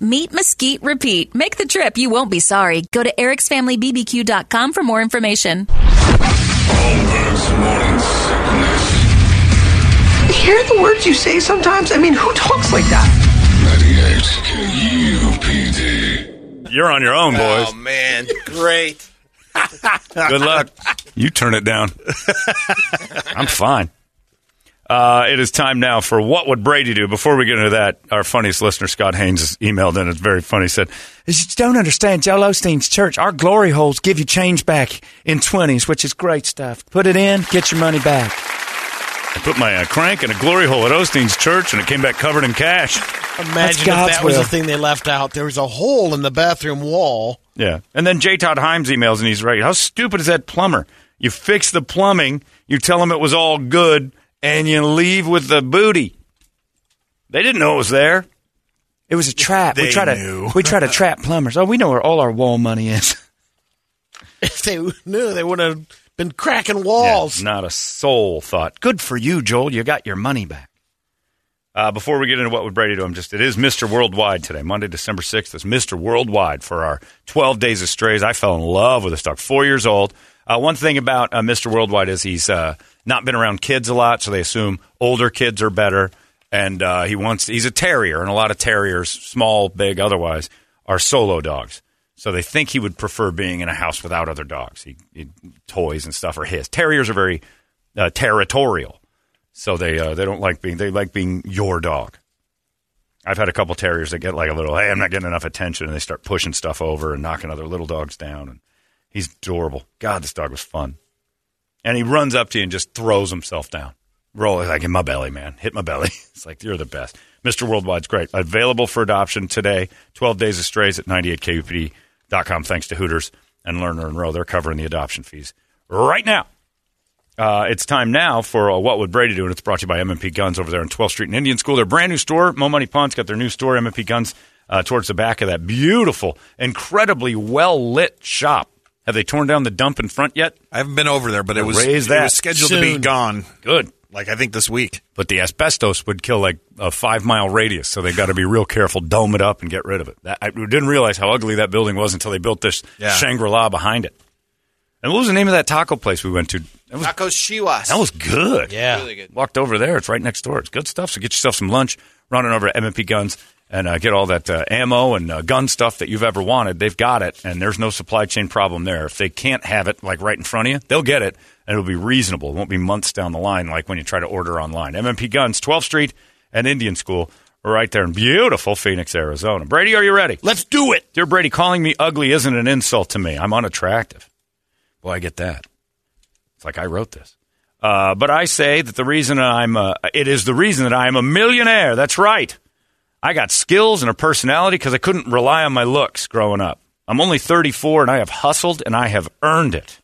Meat, mesquite, repeat. Make the trip, you won't be sorry. Go to ericsfamilybbq.com for more information. Holmberg's. Hear the words you say sometimes? I mean, who talks like that? 98 KUPD. You're on your own, boys. Oh man, great. Good luck. You turn it down. I'm fine. Uh, it is time now for What Would Brady Do? Before we get into that, our funniest listener, Scott Haynes, has emailed in. It's very funny. He said, "You just don't understand Joel Osteen's church. Our glory holes give you change back in 20s, which is great stuff. Put it in, get your money back. I put my uh, crank in a glory hole at Osteen's church, and it came back covered in cash. Imagine if God's that was will. the thing they left out. There was a hole in the bathroom wall. Yeah. And then J. Todd Himes emails, and he's right. How stupid is that plumber? You fix the plumbing, you tell him it was all good, and you leave with the booty. They didn't know it was there. It was a trap. we They try knew. to we try to trap plumbers. Oh, we know where all our wall money is. If they knew, they would have been cracking walls. Not a soul thought. Good for you, Joel. You got your money back. Uh, before we get into what would Brady do, I'm just it is Mr. Worldwide today, Monday, December sixth. It's Mr. Worldwide for our 12 days of strays. I fell in love with this dog. Four years old. Uh, one thing about uh, Mr. Worldwide is he's uh, not been around kids a lot, so they assume older kids are better. And uh, he wants he's a terrier, and a lot of terriers, small, big, otherwise, are solo dogs. So they think he would prefer being in a house without other dogs. He, he, toys and stuff are his. Terriers are very uh, territorial, so they uh, they don't like being they like being your dog. I've had a couple terriers that get like a little, hey, I'm not getting enough attention, and they start pushing stuff over and knocking other little dogs down. And he's adorable. God, this dog was fun. And he runs up to you and just throws himself down. Roll like in my belly, man. Hit my belly. It's like you're the best. Mr. Worldwide's great. Available for adoption today. 12 days of strays at 98kupd.com. Thanks to Hooters and Lerner and Rowe. They're covering the adoption fees right now. Uh, it's time now for uh, What Would Brady Do? And it's brought to you by M&P Guns over there on 12th Street in Indian School. Their brand new store, Mo Money Pond's got their new store, M&P Guns, uh, towards the back of that beautiful, incredibly well lit shop. Have they torn down the dump in front yet? I haven't been over there, but it was Raise it that was scheduled to be soon. gone. Good. Like I think this week. But the asbestos would kill like a five mile radius, so they've got to be real careful, dome it up, and get rid of it. That, I didn't realize how ugly that building was until they built this Yeah. Shangri La behind it. And what was the name of that taco place we went to? That was, Tacos Chiwas. that was good. Yeah. Really good. Walked over there. It's right next door. It's good stuff. So get yourself some lunch, running over to M&P Guns, and uh, get all that uh, ammo and uh, gun stuff that you've ever wanted. They've got it, and there's no supply chain problem there. If they can't have it like right in front of you, they'll get it, and it'll be reasonable. It won't be months down the line like when you try to order online. M&P Guns, 12th Street and Indian School, right there in beautiful Phoenix, Arizona. Brady, are you ready? Let's do it. Dear Brady, calling me ugly isn't an insult to me. I'm unattractive. Well, I get that. It's like I wrote this. Uh, but I say that the reason I'm, uh, it is the reason that I am a millionaire. That's right. I got skills and a personality because I couldn't rely on my looks growing up. I'm only 34 and I have hustled and I have earned it.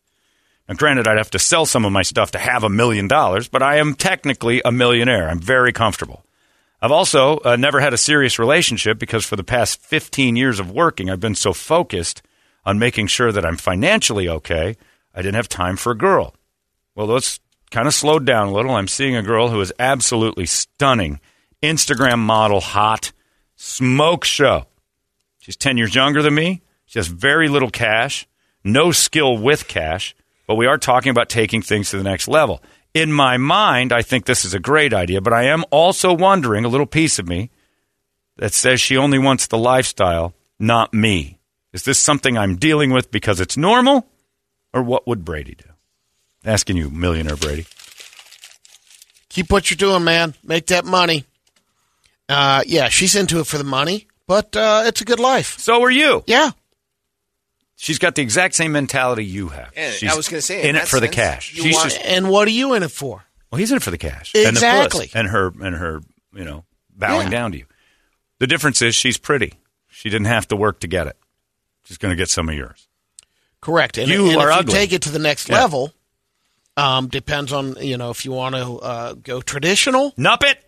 Now, granted, I'd have to sell some of my stuff to have a million dollars, but I am technically a millionaire. I'm very comfortable. I've also uh, never had a serious relationship because for the past 15 years of working, I've been so focused on making sure that I'm financially okay, I didn't have time for a girl. Well, let's kind of slowed down a little. I'm seeing a girl who is absolutely stunning. Instagram model, hot, smoke show. She's 10 years younger than me. She has very little cash, no skill with cash, but we are talking about taking things to the next level. In my mind, I think this is a great idea, but I am also wondering a little piece of me that says she only wants the lifestyle, not me. Is this something I'm dealing with because it's normal, or what would Brady do? Asking you, millionaire Brady. Keep what you're doing, man. Make that money. Uh, yeah, she's into it for the money, but uh, it's a good life. So are you. Yeah. She's got the exact same mentality you have. And She's I was gonna say, in, in it for the sense, cash. you She's want- just And what are you in it for? well, he's in it for the cash Exactly. and the puss and her and her you know bowing Yeah. down to you. The difference is she's pretty. She didn't have to work to get it. She's going to get some of yours. Correct. And, You and are if ugly. you take it to the next Yeah. level, um, depends on you know if you want to uh, go traditional. Nup it,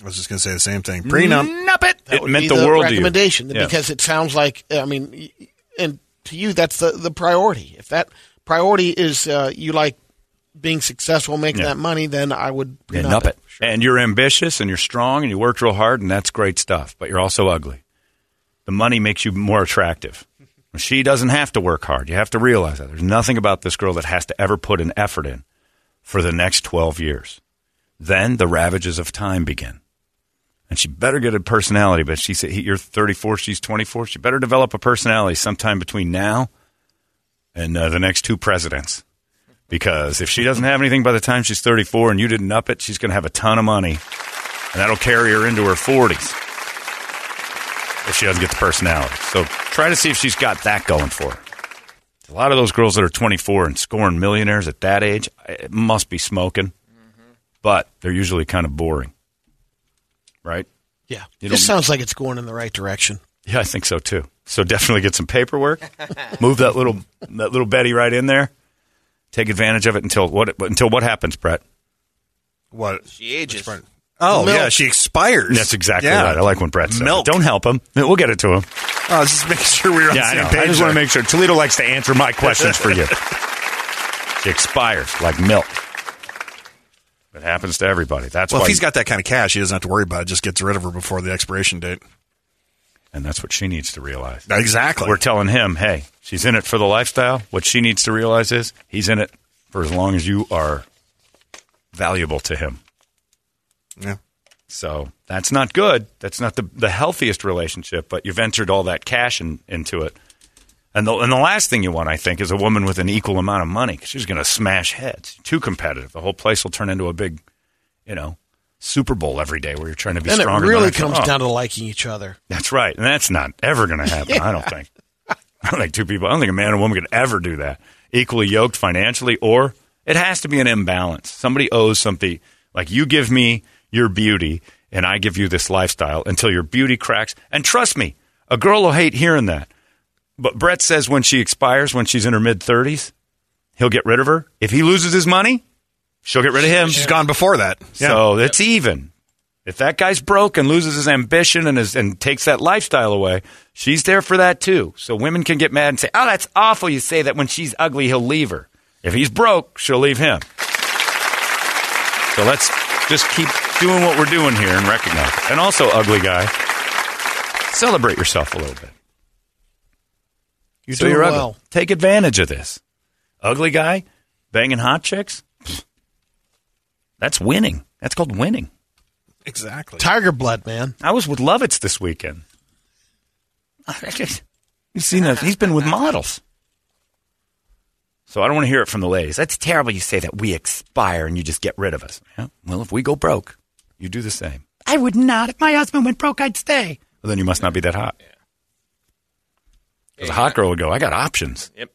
I was just going to say the same thing. Prenup. nup it. That It would meant be the, world to you. recommendation Yeah. because it sounds like I mean, and to you that's the the priority. If that priority is uh, you like being successful, making Yeah. that money, then I would yeah, nup it. And you're ambitious and you're strong and you worked real hard and that's great stuff. But you're also ugly. The money makes you more attractive. She doesn't have to work hard. You have to realize that. There's nothing about this girl that has to ever put an effort in for the next 12 years. Then the ravages of time begin. And she better get a personality. But she said, You're 34, she's 24. She better develop a personality sometime between now and uh, the next two presidents. Because if she doesn't have anything by the time she's 34 and you didn't up it, she's going to have a ton of money. And that'll carry her into her 40s if she doesn't get the personality. So try to see if she's got that going for her. A lot of those girls that are 24 and scoring millionaires at that age, it must be smoking, but they're usually kind of boring. Right? Yeah, You this sounds like it's going in the right direction. Yeah, I think so too. So definitely get some paperwork. Move that little that little Betty right in there. Take advantage of it until what until what happens, Brett. What? She ages. Oh, Milk. yeah, she expires. That's exactly Yeah. right. I like when Brett says Milk. it. Don't help him. We'll get it to him. Oh, I was just making sure we were on Yeah, the I same know. page. I just want to make sure Toledo likes to answer my questions for you. She expires like milk. It happens to everybody. That's Well, why. if he's got that kind of cash, he doesn't have to worry about it. Just gets rid of her before the expiration date. and that's what she needs to realize. Exactly. We're telling him, hey, she's in it for the lifestyle. What she needs to realize is he's in it for as long as you are valuable to him. yeah. So that's not good. That's not the, the healthiest relationship, but you've entered all that cash in, into it. And the, and the last thing you want, I think, is a woman with an equal amount of money 'cause she's going to smash heads. Too competitive. The whole place will turn into a big, you know, Super Bowl every day where you're trying to be And it stronger. than really comes. Oh, down to liking each other. That's right. And that's not ever going to happen, I don't think. I don't think two people, I don't think a man and woman could ever do that. Equally yoked financially, or it has to be an imbalance. Somebody owes something. Like you give me your beauty and I give you this lifestyle until your beauty cracks. And trust me, a girl will hate hearing that. But Brett says when she expires, when she's in her mid 30s, he'll get rid of her. If he loses his money, she'll get rid of him. She's gone before that. So it's even. If that guy's broke and loses his ambition and his, and takes that lifestyle away, she's there for that too. So women can get mad and say, "Oh, that's awful." You say that when she's ugly, he'll leave her. If he's broke, she'll leave him. So let's just keep doing what we're doing here and recognize it. And also, ugly guy, celebrate yourself a little bit. You're so doing you're ugly. well. Take advantage of this. Ugly guy banging hot chicks. That's winning. That's called winning. Exactly. Tiger blood, man. I was with Lovitz this weekend. You've seen that? He's been with models. So I don't want to hear it from the ladies. That's terrible. You say that we expire and you just get rid of us. Yeah. Well, if we go broke, you do the same. I would not. If my husband went broke, I'd stay. Well, then you must not be that hot. Because a hot girl would go, I got options. Yep.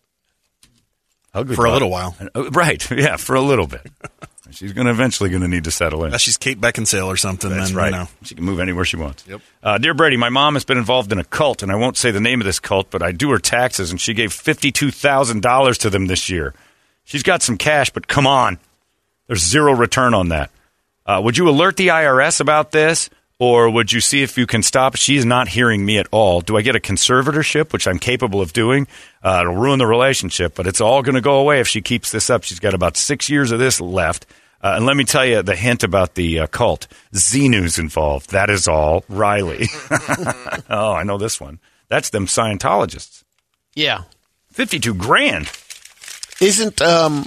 Ugly For a little while. Uh, right. Yeah, for a little bit. She's going to eventually going to need to settle in. Unless she's Kate Beckinsale or something. That's then, right. You know. She can move anywhere she wants. Yep. Uh, Dear Brady, my mom has been involved in a cult, and I won't say the name of this cult, but I do her taxes, and she gave $52,000 to them this year. She's got some cash, but come on. There's zero return on that. Uh, would you alert the IRS about this, or would you see if you can stop? She's not hearing me at all. Do I get a conservatorship, which I'm capable of doing? Uh, it'll ruin the relationship, but it's all going to go away if she keeps this up. She's got about six years of this left. Uh, and let me tell you the hint about the uh, cult. Xenu's involved. That is all. Riley. oh, I know this one. That's them Scientologists. Yeah. 52 grand. Isn't um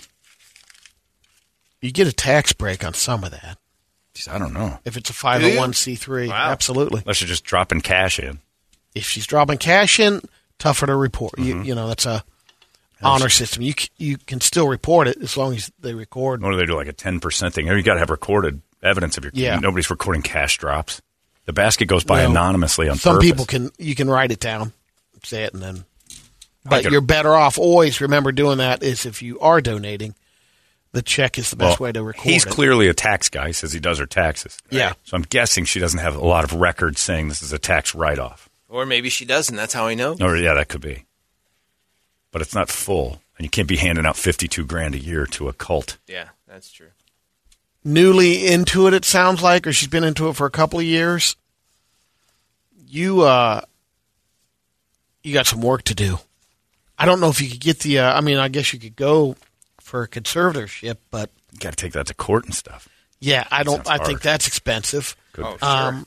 you get a tax break on some of that Jeez, I don't know. if it's a 501c3. Absolutely. Unless you're just dropping cash in. If she's dropping cash in, tougher to report. Mm-hmm. You, you know, that's a honor system. You you can still report it as long as they record. What do they do? Like a 10% thing? You got to have recorded evidence of your. Yeah. Nobody's recording cash drops. The basket goes by No. anonymously on Some purpose. people can you can write it down, say it, and then. But could- you're better off always remember doing that is if you are donating, the check is the best Well, way to record He's it. clearly a tax guy. He says he does her taxes. Yeah. So I'm guessing she doesn't have a lot of records saying this is a tax write off. Or maybe she doesn't. That's how I know. Or yeah, that could be. But it's not full, and you can't be handing out fifty-two grand a year to a cult. Yeah, that's true. newly into it. It sounds like, or she's been into it for a couple of years. You uh, you got some work to do. I don't know if you could get the. Uh, I mean, I guess you could go for a conservatorship, but You got to take that to court and stuff. yeah, I don't. Sounds I think that's expensive. Good. Um,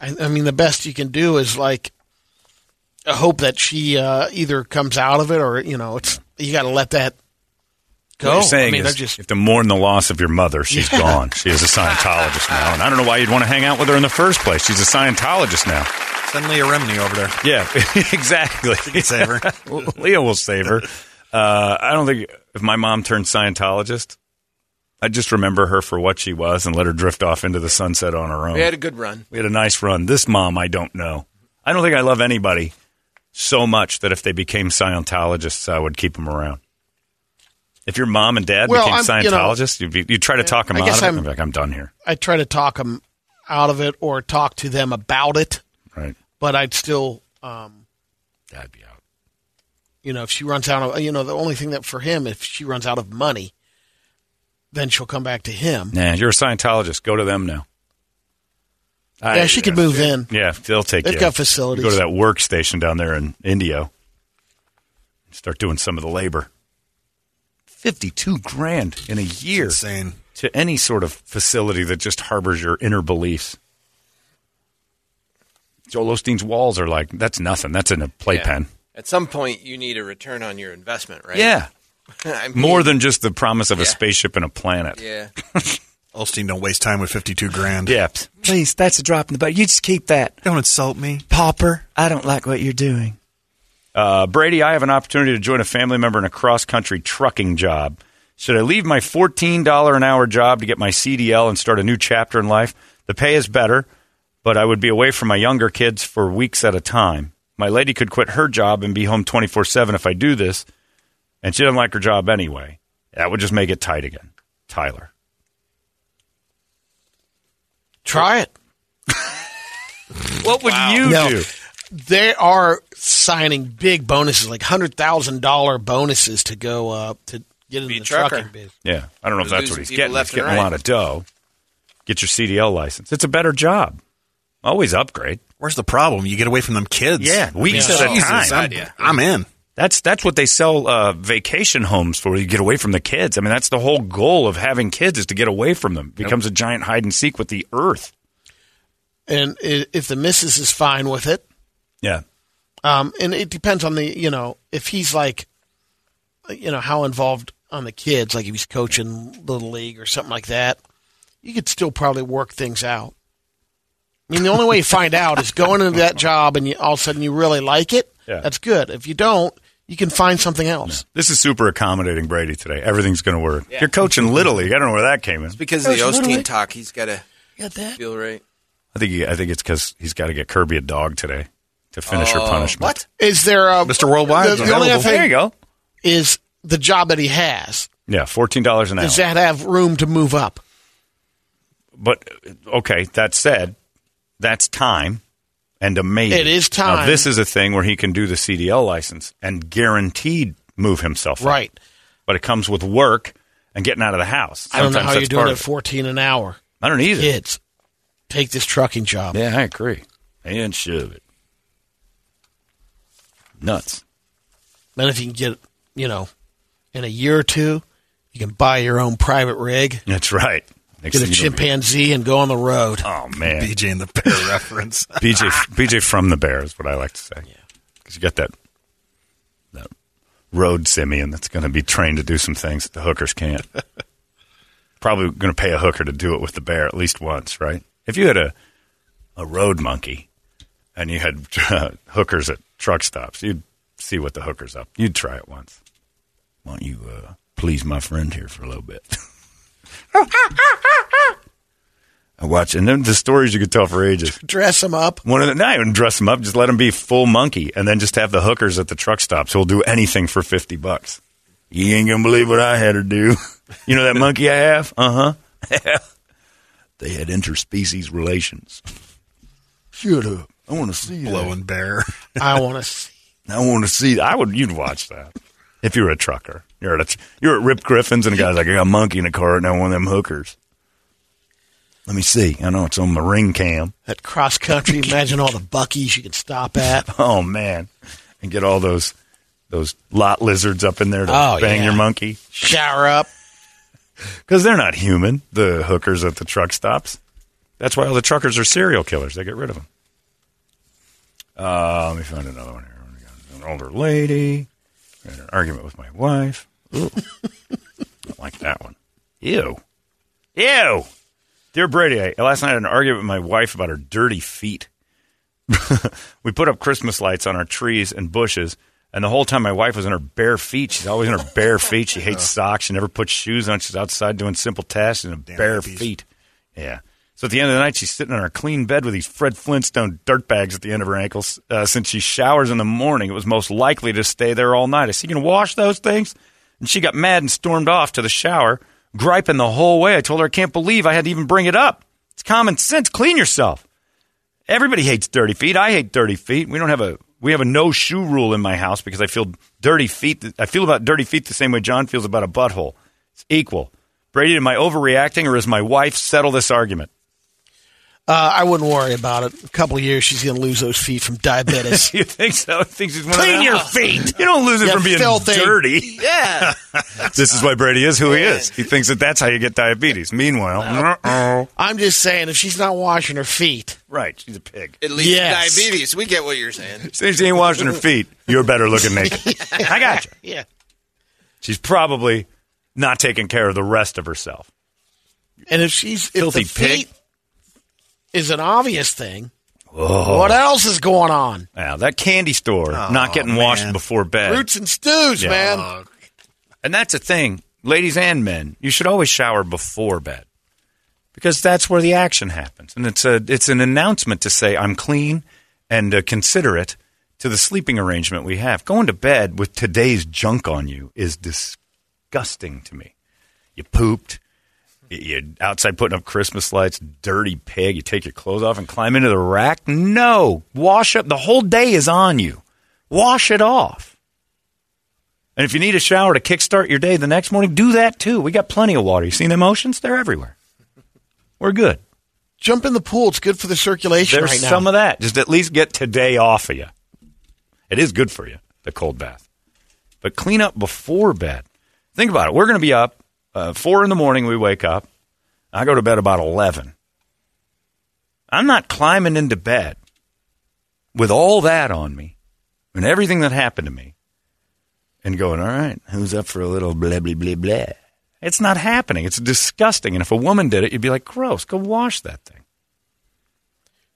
I, I mean, the best you can do is like hope that she uh, either comes out of it or you know, it's you got to let that go. What you're saying I mean, is, just you have to mourn the loss of your mother. She's Yeah. gone. She is a Scientologist now, and I don't know why you'd want to hang out with her in the first place. She's a Scientologist now. Send Leah Remini over there. Yeah, exactly. Save her. Leah will save her. Uh, I don't think if my mom turned Scientologist, I'd just remember her for what she was and let her drift off into the sunset on her own. We had a good run. We had a nice run. This mom, I don't know. I don't think I love anybody so much that if they became Scientologists, I would keep them around. If your mom and dad Well, became I'm- you know- Scientologists, you'd, be, you'd try to talk them I out of it. I'm- I'm like, I'm done here. I try to talk them out of it or talk to them about it, Right. but I'd still, um, That'd be out. you know, if she runs out of, you know, the only thing that for him, if she runs out of money, then she'll come back to him. Nah, you're a Scientologist. Go to them now. Yeah, she could move in. Yeah, they'll take They've you. got facilities. You go to that workstation down there in Indio. Start doing some of the labor. Fifty-two grand in a year Insane. to any sort of facility that just harbors your inner beliefs. Joel Osteen's walls are like that's nothing. That's in a playpen. At some point, you need a return on your investment, right? Yeah, I mean, more than just the promise of a spaceship and a planet. Yeah. Osteen don't waste time with 52 grand. Yeah, Please, that's a drop in the bucket. You just keep that. Don't insult me. Pauper, I don't like what you're doing. Uh, Brady, I have an opportunity to join a family member in a cross country trucking job. Should I leave my $14 an hour job to get my CDL and start a new chapter in life? The pay is better, but I would be away from my younger kids for weeks at a time. My lady could quit her job and be home 24 7 if I do this, and she doesn't like her job anyway. That would just make it tight again. Tyler. Try it. What would you No. do? They are signing big bonuses, like hundred thousand dollar bonuses to go uh, to get in Be the trucker. trucking business. Yeah, I don't know if that's what he's getting. He's left and getting a lot of dough. Get your CDL license. It's a better job. Always upgrade. Where's the problem? You get away from them kids. Yeah, weeks at a Jesus, time. I'm, I'm in. That's that's what they sell uh, vacation homes for. You get away from the kids. I mean, that's the whole goal of having kids is to get away from them. It becomes a giant hide and seek with the earth. And if the missus is fine with it, Yeah, um, and it depends on the you know if he's like, you know how involved on the kids, like if he's coaching little league or something like that, you could still probably work things out. I mean, the only way you find out is going into that job and you, all of a sudden you really like it. Yeah. That's good. If you don't, you can find something else. this is super accommodating, Brady. Today, everything's going to work. You're coaching little league. I don't know where that came in. Because of the Coach, literally- Osteen talk, he's got to Got that? feel right. I think he, I think it's because he's got to get Kirby a dog today to finish her Oh, punishment. What? Is there a, Mr. Worldwide The, the only available. thing There you go. is the job that he has. Yeah, fourteen dollars an hour. Does that have room to move up? But okay, that said, that's time and a maybe. It is Now, time. this is a thing where he can do the CDL license and guaranteed move himself. up. Right. But it comes with work and getting out of the house. I don't know how you're doing it at 14 an hour. I don't either. Kids, take this trucking job. Yeah, I agree. And shove it. Nuts. Then if you can get, you know, in a year or two, you can buy your own private rig, That's right. Next get a thing you know, chimpanzee, and go on the road. Oh man, BJ and the Bear reference. BJ BJ from the Bear is what I like to say. Yeah, because you got that that road simian that's going to be trained to do some things that the hookers can't. Probably going to pay a hooker to do it with the bear at least once, right? If you had a a road monkey and you had uh, hookers at truck stops, you'd see what the hooker's up. You'd try it once. Why don't you uh, please my friend here for a little bit? I watch, and then the stories you could tell for ages. Dress them up. One of the, not even dress them up, just let them be full monkey, and then just have the hookers at the truck stops who'll do anything for fifty bucks. You ain't gonna believe what I had her do. You know that monkey I have? Uh huh. they had interspecies relations. Shut up. I want to see that. Blowing Bear. I want to see. I want to see. I would. You'd watch that if you were a trucker. You're at a, you're at Rip Griffin's, and a guy's like, "I got a monkey in a car, and I want them hookers." Let me see. I know it's on the ring cam. At cross country, imagine all the Buc-ee's you can stop at. Oh man, and get all those those lot lizards up in there to Oh, bang yeah. your monkey Shower up. because they're not human. The hookers at the truck stops. That's why all the truckers are serial killers. They get rid of them. Uh, let me find another one here. An older lady. Had an argument with my wife. Ooh. Don't like that one. Ew. Ew. Dear Brady, I, last night I had an argument with my wife about her dirty feet. we put up Christmas lights on our trees and bushes, and the whole time my wife was in her bare feet. She's always in her bare feet. She hates socks. She never puts shoes on. She's outside doing simple tasks in her bare feet. Yeah. So at the end of the night, she's sitting on her clean bed with these Fred Flintstone dirt bags at the end of her ankles. Uh, since she showers in the morning, it was most likely to stay there all night. Is he going to wash those things? And she got mad and stormed off to the shower, griping the whole way. I told her I can't believe I had to even bring it up. It's common sense. Clean yourself. Everybody hates dirty feet. I hate dirty feet. We don't have a we have a no shoe rule in my house because I feel dirty feet. I feel about dirty feet the same way John feels about a butthole. It's equal. Brady, am I overreacting or is my wife settle this argument? Uh, I wouldn't worry about it. A couple of years, she's going to lose those feet from diabetes. you think so? I think she's one Clean of your them. feet. You don't lose it You from being filthy. dirty. Yeah. this is why Brady is who he is. He thinks that that's how you get diabetes. Meanwhile, uh-oh. I'm just saying, if she's not washing her feet, right? She's a pig. It leads Yes. to diabetes. We get what you're saying. Since she ain't washing her feet, you're better looking naked. I got you. yeah. She's probably not taking care of the rest of herself. And if she's if Filthy the feet pig. Is an obvious thing, Oh. what else is going on? Now that candy store Oh, not getting washed before bed. Roots and stews, Yeah. man. And that's a thing, ladies and men. You should always shower before bed because that's where the action happens, and it's a it's an announcement to say I'm clean and uh, considerate to the sleeping arrangement we have. Going to bed with today's junk on you is disgusting to me. You pooped. You- You're outside putting up Christmas lights, dirty pig. You take your clothes off and climb into the rack. No, wash up. The whole day is on you. Wash it off. And if you need a shower to kickstart your day the next morning, do that too. We got plenty of water. You seen them oceans? They're everywhere. We're good. Jump in the pool. It's good for the circulation There's right now. some of that. Just at least get today off of you. It is good for you, the cold bath. But clean up before bed. Think about it. We're going to be up uh, four in the morning. We wake up. I go to bed about eleven. I'm not climbing into bed with all that on me and everything that happened to me, and going, "All right, who's up for a little blah blah blah blah." It's not happening. It's disgusting. And if a woman did it, you'd be like, "Gross. Go wash that thing."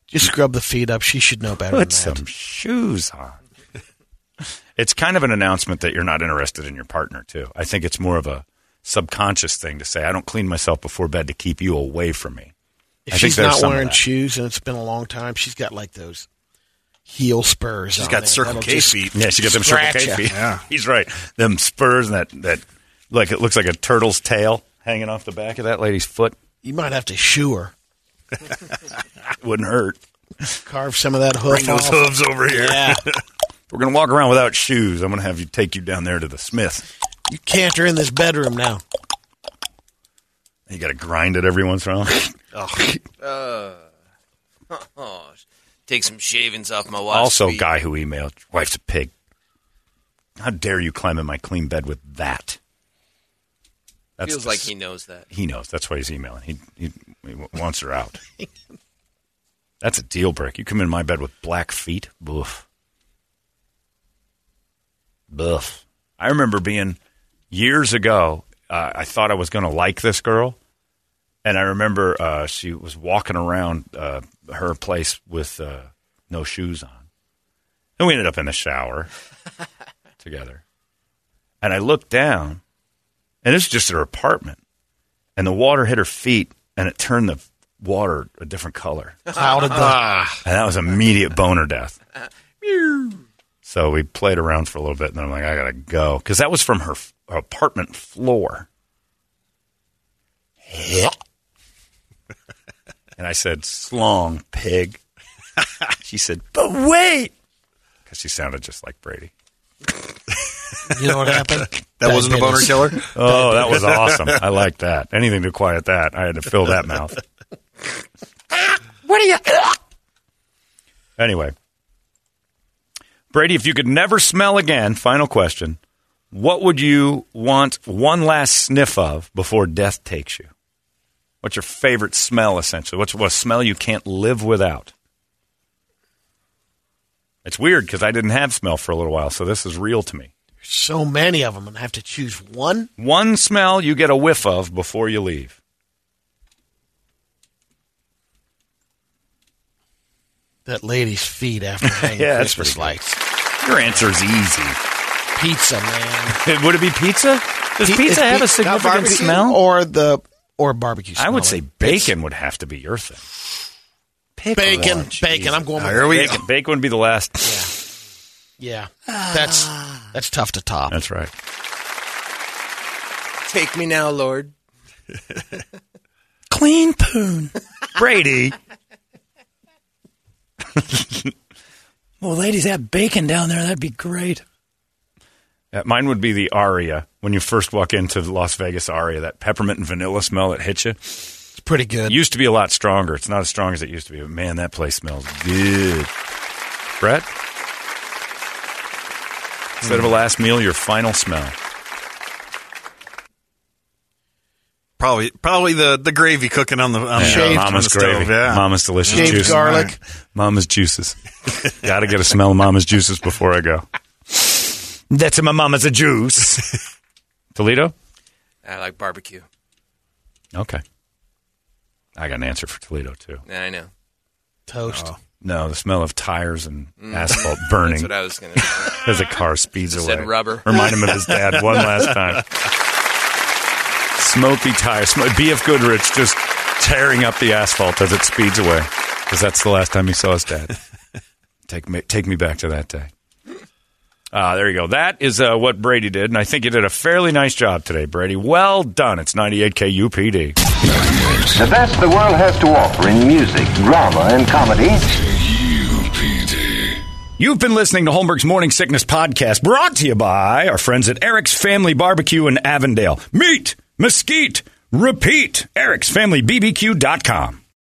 Just scrub the feet up. She should know better Put than that. some shoes on. it's kind of an announcement that you're not interested in your partner, too. I think it's more of a subconscious thing to say, I don't clean myself before bed to keep you away from me. If I she's there's not wearing shoes and it's been a long time, she's got like those heel spurs. She's on got there. Circle That'll K feet. Yeah, she got them Circle K ya. feet. Yeah. He's right. Them spurs and that, that like it looks like a turtle's tail hanging off the back of that lady's foot. You might have to shoe her. Wouldn't hurt. Carve some of that hoof Bring those off. hooves over here. Yeah. We're gonna walk around without shoes. I'm gonna have you take you down there to the smith. You canter in this bedroom now. You got to grind it every once in a while. Uh, oh, take some shavings off my wife. also, feet. guy who emailed, wife's a pig. How dare you climb in my clean bed with that? feels the like he knows that. He knows. That's why he's emailing. He, he, he wants her out. That's a deal break. You come in my bed with black feet. Boof. Boof. I remember being years ago, uh, I thought I was going to like this girl. And I remember uh, she was walking around uh, her place with uh, no shoes on. And we ended up in the shower together. And I looked down, and it's just her apartment. And the water hit her feet, and it turned the water a different color. Clouded the. And that was immediate boner death. So we played around for a little bit, and then I'm like, I gotta go because that was from her apartment floor. and I said, "Slong pig." she said, "But wait," because she sounded just like Brady. You know what happened? That wasn't a boner killer? Oh, that was awesome. I like that. Anything to quiet that. I had to fill that mouth. What are you? Anyway, Brady, if you could never smell again, final question, what would you want one last sniff of before death takes you? What's your favorite smell, essentially? What's what smell you can't live without? It's weird because I didn't have smell for a little while, so this is real to me. There's So many of them, and I have to choose one. One smell you get a whiff of before you leave. That lady's feet after hanging Yeah, that's Christmas lights. Your answer's easy. Pizza, man. Would it be pizza? Does Pe- pizza have pi- a significant smell? or the or barbecue? I would say bacon would have to be your thing. bacon, Oh, bacon. I'm going. With ah, here we Bacon, bacon would be the last. Yeah, ah. that's that's tough to top. That's right. Take me now, Lord. Clean poon. Brady. Well, ladies, that bacon down there, that'd be great. Uh, mine would be the Aria. When you first walk into the Las Vegas Aria, that peppermint and vanilla smell that hits you. It's pretty good. It used to be a lot stronger. It's not as strong as it used to be, but man, that place smells good. Brett? Instead of a last meal, your final smell. Probably, probably the, the gravy cooking on the on the, Shaved. on Mama's the stove. gravy. Yeah, Mama's delicious Shaved juice. garlic. Mama's juices. Got to get a smell of Mama's juices before I go. That's my Mama's a juice. Toledo? I like barbecue. Okay. I got an answer for Toledo, too. Yeah, I know. Toast. Oh, no, the smell of tires and mm. asphalt burning That's what I was going to say. as a car speeds Just away. said rubber. Remind him of his dad one last time. Smoky tires. Sm- BF Goodrich just tearing up the asphalt as it speeds away because that's the last time he saw his dad. Take me, take me back to that day. Ah, there you go. That is uh, what Brady did, and I think you did a fairly nice job today, Brady. Well done. It's 98 KUPD. The best the world has to offer in music, drama, and comedy. UPD. You've been listening to Holmberg's Morning Sickness Podcast, brought to you by our friends at Eric's Family Barbecue in Avondale. Meat, mesquite, repeat. Eric'sFamilyBBQ.com.